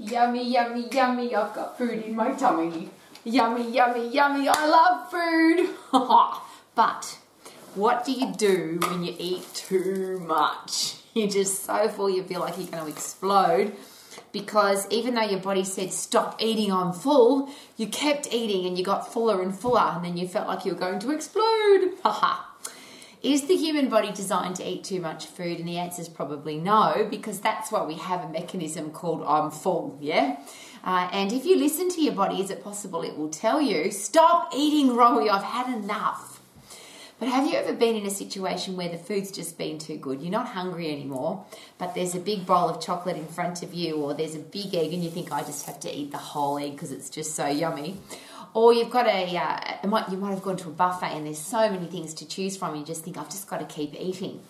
Yummy, yummy, yummy, I've got food in my tummy. Yummy, yummy, yummy, I love food. but what do you do when you eat too much? You're just so full you feel like you're going to explode because even though your body said stop eating I'm full, you kept eating and you got fuller and fuller and then you felt like you were going to explode. Haha. Is the human body designed to eat too much food? And the answer is probably no, because that's why we have a mechanism called I'm full, yeah? Uh, and if you listen to your body, is it possible it will tell you, stop eating, Rowie, I've had enough. But have you ever been in a situation where the food's just been too good? You're not hungry anymore, but there's a big bowl of chocolate in front of you, or there's a big egg, and you think, I just have to eat the whole egg because it's just so yummy. Or you've got a, uh, you might have gone to a buffet and there's so many things to choose from, you just think, I've just got to keep eating.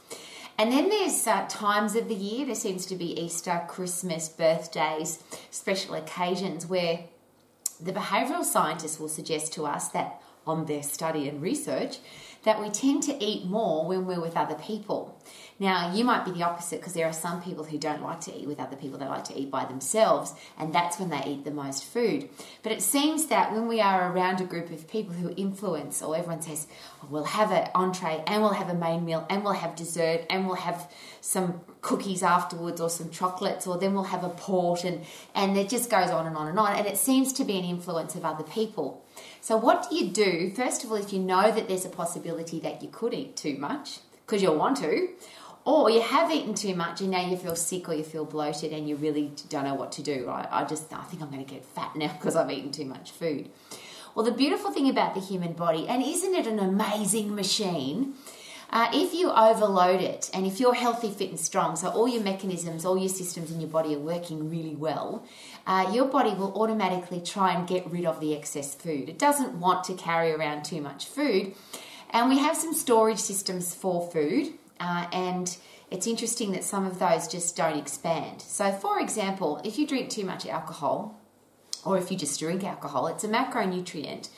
And then there's uh, times of the year, there seems to be Easter, Christmas, birthdays, special occasions where the behavioural scientists will suggest to us that on their study and research that we tend to eat more when we're with other people. Now, you might be the opposite because there are some people who don't like to eat with other people, they like to eat by themselves, and that's when they eat the most food. But it seems that when we are around a group of people who influence, or everyone says, oh, we'll have an entree, and we'll have a main meal, and we'll have dessert, and we'll have some cookies afterwards, or some chocolates, or then we'll have a port, and, and it just goes on and on and on. And it seems to be an influence of other people. So, what do you do? First of all, if you know that there's a possibility that you could eat too much, because you'll want to, or you have eaten too much and now you feel sick or you feel bloated and you really don't know what to do, right? I just, I think I'm going to get fat now because I've eaten too much food. Well, the beautiful thing about the human body, and isn't it an amazing machine? Uh, if you overload it and if you're healthy, fit, and strong, so all your mechanisms, all your systems in your body are working really well, uh, your body will automatically try and get rid of the excess food. It doesn't want to carry around too much food. And we have some storage systems for food. Uh, and it's interesting that some of those just don't expand. So, for example, if you drink too much alcohol, or if you just drink alcohol, it's a macronutrient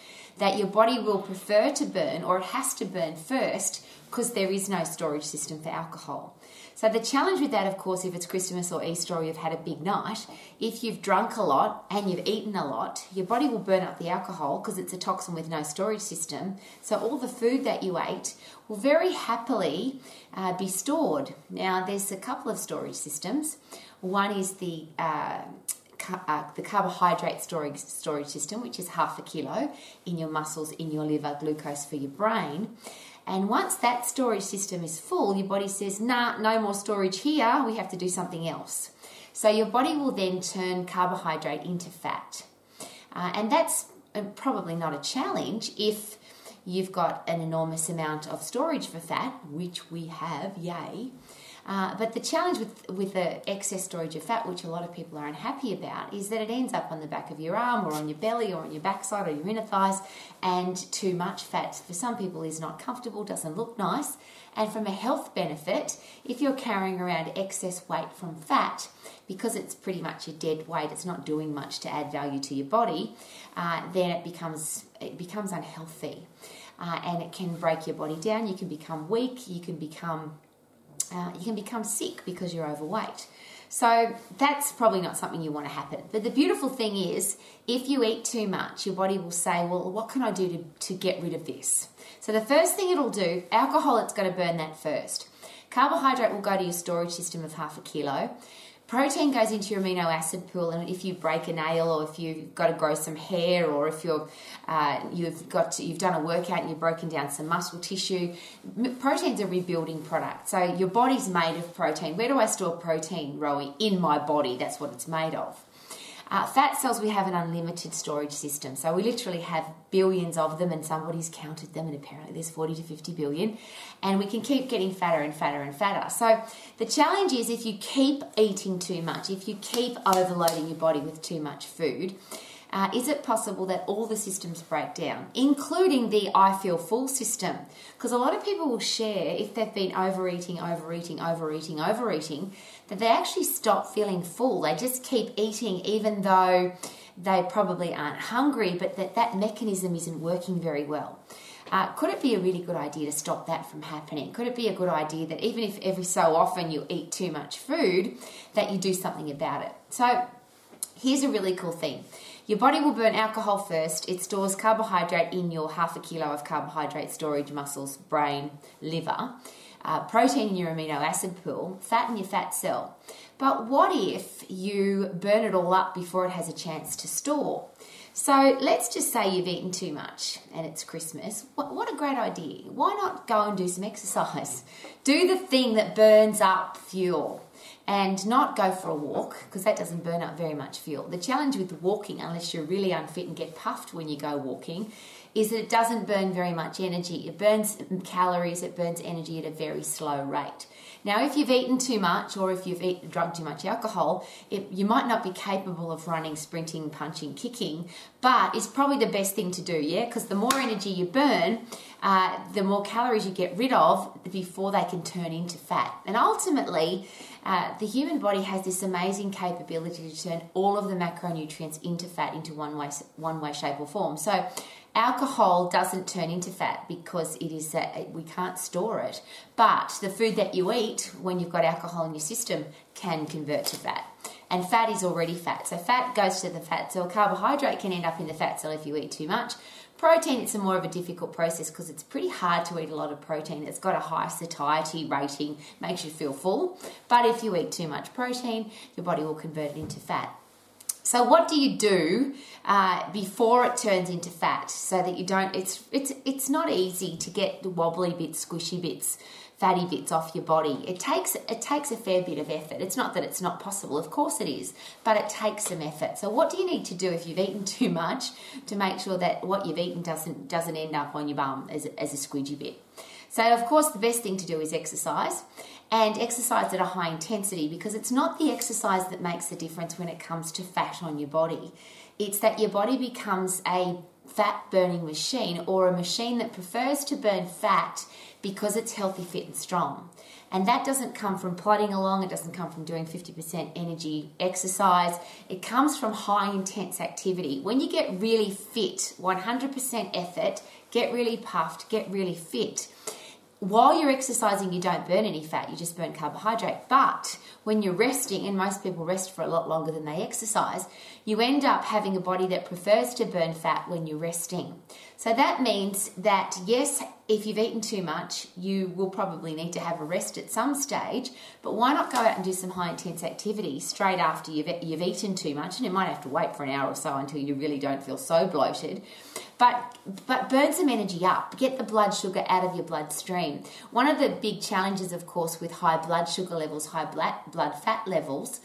that your body will prefer to burn or it has to burn first because there is no storage system for alcohol. So the challenge with that, of course, if it's Christmas or Easter or you've had a big night, if you've drunk a lot and you've eaten a lot, your body will burn up the alcohol because it's a toxin with no storage system. So all the food that you ate will very happily uh, be stored. Now, there's a couple of storage systems. One is the uh, uh, the carbohydrate storage storage system, which is half a kilo in your muscles, in your liver, glucose for your brain. And once that storage system is full, your body says, nah, no more storage here, we have to do something else. So your body will then turn carbohydrate into fat. Uh, and that's uh, probably not a challenge if you've got an enormous amount of storage for fat, which we have, yay. Uh, but the challenge with, with the excess storage of fat, which a lot of people are unhappy about, is that it ends up on the back of your arm or on your belly or on your backside or your inner thighs. And too much fat for some people is not comfortable, doesn't look nice. And from a health benefit, if you're carrying around excess weight from fat, because it's pretty much a dead weight, it's not doing much to add value to your body, uh, then it becomes it becomes unhealthy, uh, and it can break your body down. You can become weak. You can become uh, you can become sick because you're overweight. So that's probably not something you want to happen. But the beautiful thing is, if you eat too much, your body will say, Well, what can I do to, to get rid of this? So the first thing it'll do, alcohol, it's going to burn that first. Carbohydrate will go to your storage system of half a kilo. Protein goes into your amino acid pool, and if you break a nail, or if you've got to grow some hair, or if you're uh, you've got to, you've done a workout and you've broken down some muscle tissue, protein's a rebuilding product. So your body's made of protein. Where do I store protein, Rowie? In my body. That's what it's made of. Uh, fat cells, we have an unlimited storage system. So we literally have billions of them, and somebody's counted them, and apparently there's 40 to 50 billion. And we can keep getting fatter and fatter and fatter. So the challenge is if you keep eating too much, if you keep overloading your body with too much food, uh, is it possible that all the systems break down, including the I feel full system? Because a lot of people will share if they've been overeating, overeating, overeating, overeating, that they actually stop feeling full. They just keep eating even though they probably aren't hungry, but that that mechanism isn't working very well. Uh, could it be a really good idea to stop that from happening? Could it be a good idea that even if every so often you eat too much food, that you do something about it? So Here's a really cool thing. Your body will burn alcohol first. It stores carbohydrate in your half a kilo of carbohydrate storage muscles, brain, liver, uh, protein in your amino acid pool, fat in your fat cell. But what if you burn it all up before it has a chance to store? So let's just say you've eaten too much and it's Christmas. What, what, a great idea. Why not go and do some exercise? Do the thing that burns up fuel and not go for a walk because that doesn't burn up very much fuel. The challenge with walking, unless you're really unfit and get puffed when you go walking, is that it doesn't burn very much energy. It burns calories, it burns energy at a very slow rate. Now, if you've eaten too much or if you've eaten, drunk too much alcohol, it, you might not be capable of running, sprinting, punching, kicking, but it's probably the best thing to do, yeah? Because the more energy you burn, uh, the more calories you get rid of before they can turn into fat. And ultimately, uh, the human body has this amazing capability to turn all of the macronutrients into fat into one way, one way, shape, or form. So, alcohol doesn't turn into fat because it is we can't store it. But the food that you eat when you've got alcohol in your system can convert to fat. And fat is already fat. So, fat goes to the fat cell. Carbohydrate can end up in the fat cell if you eat too much. Protein, it's a more of a difficult process because it's pretty hard to eat a lot of protein. It's got a high satiety rating, makes you feel full. But if you eat too much protein, your body will convert it into fat. So what do you do uh, before it turns into fat so that you don't? It's it's it's not easy to get the wobbly bits, squishy bits fatty bits off your body. It takes it takes a fair bit of effort. It's not that it's not possible, of course it is, but it takes some effort. So what do you need to do if you've eaten too much to make sure that what you've eaten doesn't doesn't end up on your bum as as a squidgy bit? So of course the best thing to do is exercise and exercise at a high intensity because it's not the exercise that makes the difference when it comes to fat on your body. It's that your body becomes a fat burning machine or a machine that prefers to burn fat because it's healthy, fit, and strong. And that doesn't come from plodding along, it doesn't come from doing 50% energy exercise. It comes from high intense activity. When you get really fit, 100% effort, get really puffed, get really fit while you're exercising, you don't burn any fat, you just burn carbohydrate. But when you're resting, and most people rest for a lot longer than they exercise, you end up having a body that prefers to burn fat when you're resting. So that means that, yes, if you've eaten too much, you will probably need to have a rest at some stage, but why not go out and do some high intense activity straight after you've, you've eaten too much? And you might have to wait for an hour or so until you really don't feel so bloated. But, but burn some energy up, get the blood sugar out of your bloodstream. One of the big challenges, of course, with high blood sugar levels, high blood, blood fat levels,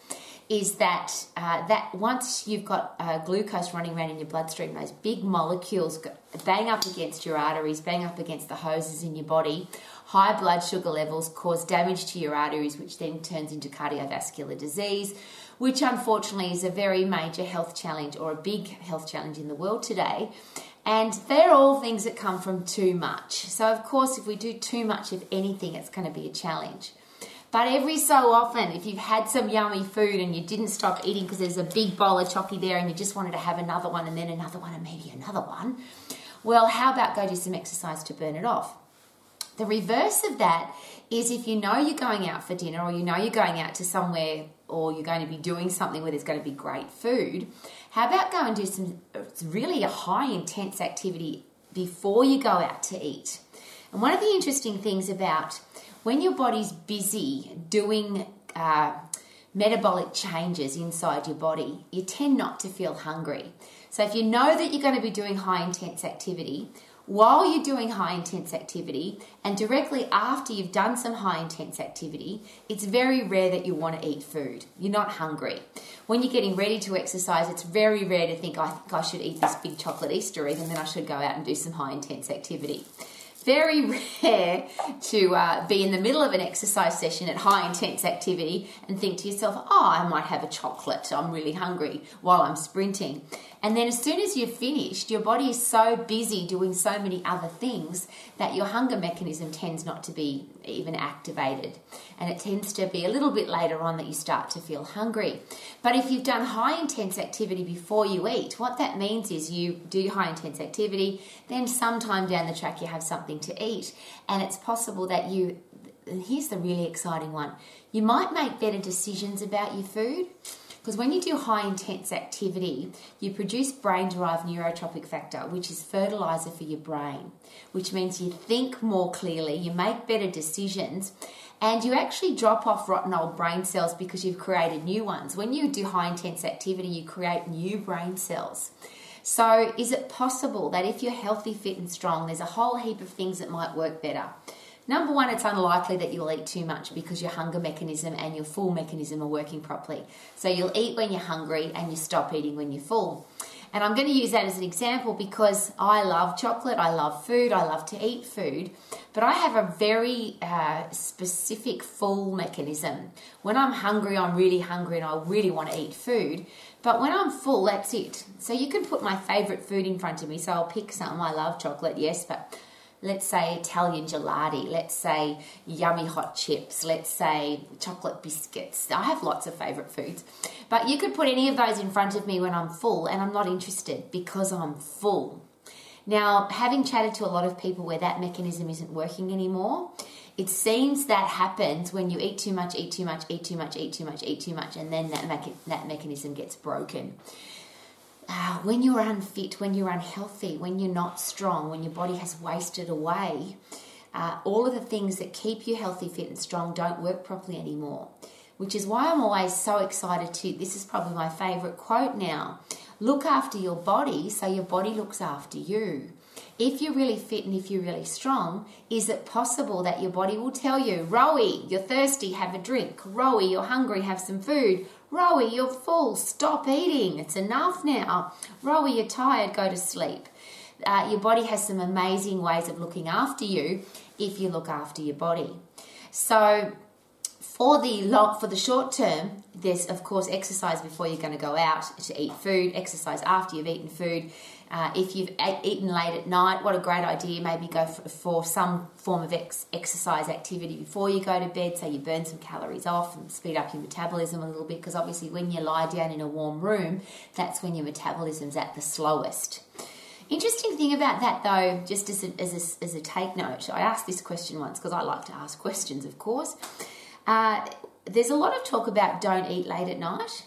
is that uh, that once you've got uh, glucose running around in your bloodstream, those big molecules bang up against your arteries, bang up against the hoses in your body. High blood sugar levels cause damage to your arteries, which then turns into cardiovascular disease, which unfortunately is a very major health challenge or a big health challenge in the world today. And they're all things that come from too much. So, of course, if we do too much of anything, it's going to be a challenge. But every so often, if you've had some yummy food and you didn't stop eating because there's a big bowl of chocky there and you just wanted to have another one and then another one and maybe another one, well, how about go do some exercise to burn it off? The reverse of that is if you know you're going out for dinner or you know you're going out to somewhere or you're going to be doing something where there's going to be great food, how about go and do some really a high intense activity before you go out to eat? And one of the interesting things about when your body's busy doing uh, metabolic changes inside your body, you tend not to feel hungry. So, if you know that you're going to be doing high intense activity, while you're doing high intense activity and directly after you've done some high intense activity, it's very rare that you want to eat food. You're not hungry. When you're getting ready to exercise, it's very rare to think, I think I should eat this big chocolate Easter egg and then I should go out and do some high intense activity very rare to uh, be in the middle of an exercise session at high intense activity and think to yourself, oh, I might have a chocolate, I'm really hungry while I'm sprinting. And then as soon as you've finished, your body is so busy doing so many other things that your hunger mechanism tends not to be even activated. And it tends to be a little bit later on that you start to feel hungry. But if you've done high intense activity before you eat, what that means is you do high intense activity, then sometime down the track you have something to eat. And it's possible that you, and here's the really exciting one, you might make better decisions about your food Because when you do high intense activity, you produce brain derived neurotrophic factor, which is fertilizer for your brain, which means you think more clearly, you make better decisions, and you actually drop off rotten old brain cells because you've created new ones. When you do high intense activity, you create new brain cells. So, is it possible that if you're healthy, fit, and strong, there's a whole heap of things that might work better? Number one, it's unlikely that you'll eat too much because your hunger mechanism and your full mechanism are working properly. So, you'll eat when you're hungry and you stop eating when you're full. And I'm going to use that as an example because I love chocolate, I love food, I love to eat food, but I have a very uh, specific full mechanism. When I'm hungry, I'm really hungry and I really want to eat food, but when I'm full, that's it. So you can put my favorite food in front of me. So I'll pick some. I love chocolate, yes, but let's say Italian gelati, let's say yummy hot chips, let's say chocolate biscuits. I have lots of favourite foods. But you could put any of those in front of me when I'm full and I'm not interested because I'm full. Now, having chatted to a lot of people where that mechanism isn't working anymore, it seems that happens when you eat too much, eat too much, eat too much, eat too much, eat too much, and then that, that mechanism gets broken uh, when you're unfit, when you're unhealthy, when you're not strong, when your body has wasted away, uh, all of the things that keep you healthy, fit, and strong don't work properly anymore. Which is why I'm always so excited to. This is probably my favorite quote now look after your body so your body looks after you. If you're really fit and if you're really strong, is it possible that your body will tell you, Rowie, you're thirsty, have a drink. Rowie, you're hungry, have some food. Rowie, you're full, stop eating, it's enough now. Rowie, you're tired, go to sleep. Uh, your body has some amazing ways of looking after you if you look after your body. So, for the long, for the short term, there's of course exercise before you're going to go out to eat food, exercise after you've eaten food, uh, if you've eaten late at night, what a great idea. Maybe go for, for some form of ex- exercise activity before you go to bed so you burn some calories off and speed up your metabolism a little bit because obviously when you lie down in a warm room, that's when your metabolism's at the slowest. Interesting thing about that, though, just as a, as a, as a take note, I asked this question once because I like to ask questions, of course. Uh, there's a lot of talk about don't eat late at night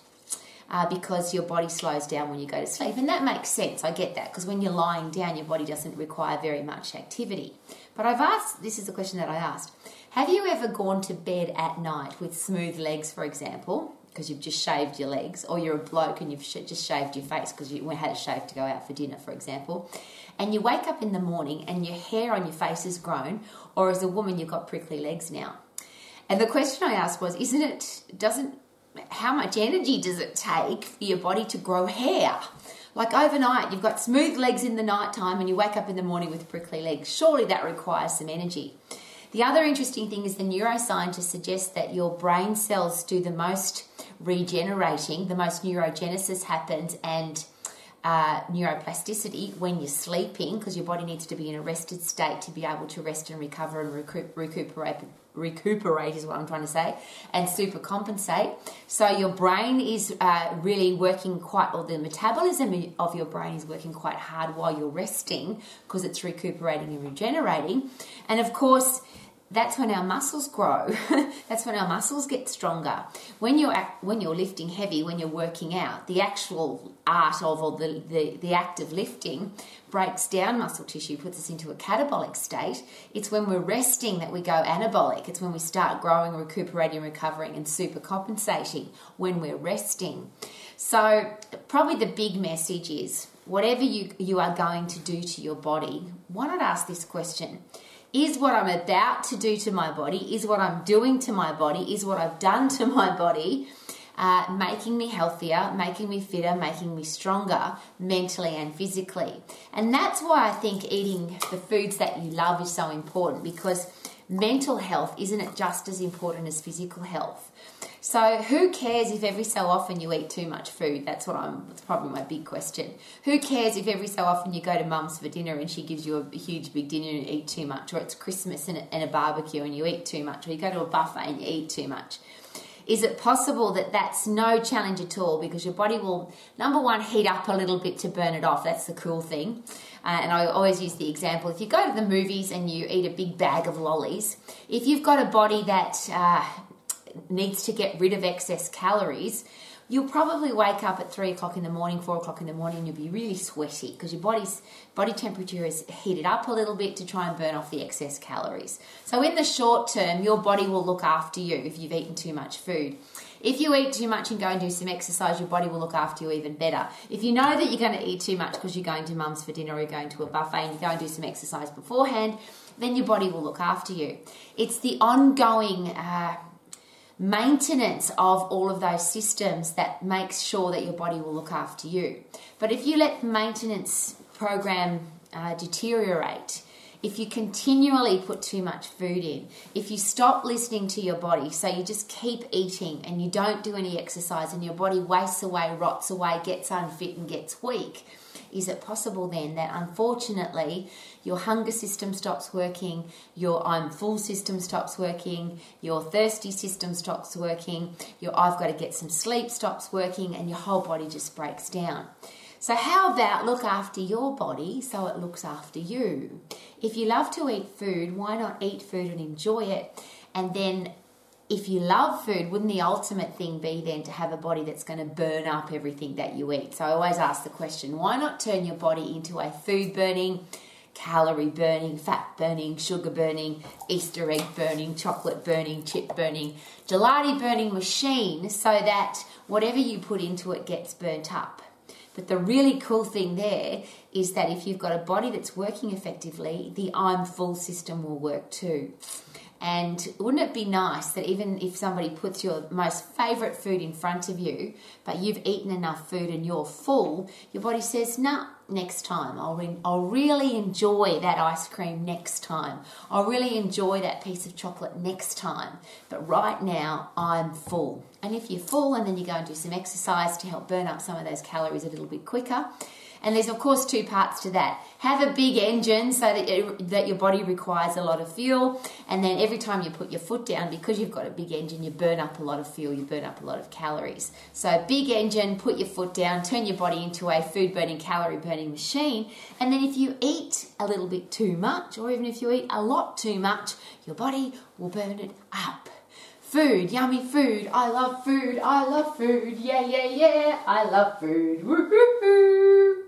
uh, because your body slows down when you go to sleep. And that makes sense. I get that because when you're lying down, your body doesn't require very much activity. But I've asked this is a question that I asked Have you ever gone to bed at night with smooth legs, for example? Because you've just shaved your legs, or you're a bloke and you've just shaved your face because you had a shave to go out for dinner, for example, and you wake up in the morning and your hair on your face has grown, or as a woman, you've got prickly legs now. And the question I asked was, isn't it, doesn't how much energy does it take for your body to grow hair? Like overnight, you've got smooth legs in the night time and you wake up in the morning with prickly legs. Surely that requires some energy. The other interesting thing is the neuroscientists suggest that your brain cells do the most regenerating, the most neurogenesis happens, and uh, neuroplasticity when you're sleeping because your body needs to be in a rested state to be able to rest and recover and recuperate recuperate is what I'm trying to say and super compensate so your brain is uh, really working quite or the metabolism of your brain is working quite hard while you're resting because it's recuperating and regenerating. And of course that's when our muscles grow. that's when our muscles get stronger. When you're when you're lifting heavy, when you're working out, the actual art of or the, the, the act of lifting breaks down muscle tissue, puts us into a catabolic state. It's when we're resting that we go anabolic. It's when we start growing, recuperating, recovering, and super compensating when we're resting. So probably the big message is whatever you, you are going to do to your body, why not ask this question? Is what I'm about to do to my body, is what I'm doing to my body, is what I've done to my body, uh, making me healthier, making me fitter, making me stronger mentally and physically. And that's why I think eating the foods that you love is so important because mental health isn't it just as important as physical health? So, who cares if every so often you eat too much food? That's what I'm. That's probably my big question. Who cares if every so often you go to mum's for dinner and she gives you a huge big dinner and you eat too much, or it's Christmas and a, and a barbecue and you eat too much, or you go to a buffet and you eat too much? Is it possible that that's no challenge at all because your body will, number one, heat up a little bit to burn it off? That's the cool thing. Uh, and I always use the example if you go to the movies and you eat a big bag of lollies, if you've got a body that uh, needs to get rid of excess calories, you'll probably wake up at three o'clock in the morning, four o'clock in the morning, and you'll be really sweaty because your body's body temperature is heated up a little bit to try and burn off the excess calories. So in the short term, your body will look after you if you've eaten too much food. If you eat too much and go and do some exercise, your body will look after you even better. If you know that you're going to eat too much because you're going to mum's for dinner or you're going to a buffet and you go and do some exercise beforehand, then your body will look after you. It's the ongoing uh, maintenance of all of those systems that makes sure that your body will look after you. But if you let the maintenance program uh, deteriorate, if you continually put too much food in, if you stop listening to your body, so you just keep eating and you don't do any exercise and your body wastes away, rots away, gets unfit, and gets weak, is it possible then that unfortunately your hunger system stops working, your I'm full system stops working, your thirsty system stops working, your I've got to get some sleep stops working, and your whole body just breaks down? So, how about look after your body so it looks after you? If you love to eat food, why not eat food and enjoy it? And then, if you love food, wouldn't the ultimate thing be then to have a body that's going to burn up everything that you eat? So, I always ask the question why not turn your body into a food burning, calorie burning, fat burning, sugar burning, Easter egg burning, chocolate burning, chip burning, gelati burning machine so that whatever you put into it gets burnt up? But the really cool thing there is that if you've got a body that's working effectively, the I'm full system will work too. And wouldn't it be nice that even if somebody puts your most favorite food in front of you, but you've eaten enough food and you're full, your body says, nah, next time. I'll, re- I'll really enjoy that ice cream next time. I'll really enjoy that piece of chocolate next time. But right now, I'm full. And if you're full and then you go and do some exercise to help burn up some of those calories a little bit quicker, and there's of course two parts to that. Have a big engine so that it, that your body requires a lot of fuel, and then every time you put your foot down, because you've got a big engine, you burn up a lot of fuel, you burn up a lot of calories. So big engine, put your foot down, turn your body into a food burning, calorie burning machine, and then if you eat a little bit too much, or even if you eat a lot too much, your body will burn it up. Food, yummy food. I love food. I love food. Yeah, yeah, yeah. I love food. Woo-hoo-hoo.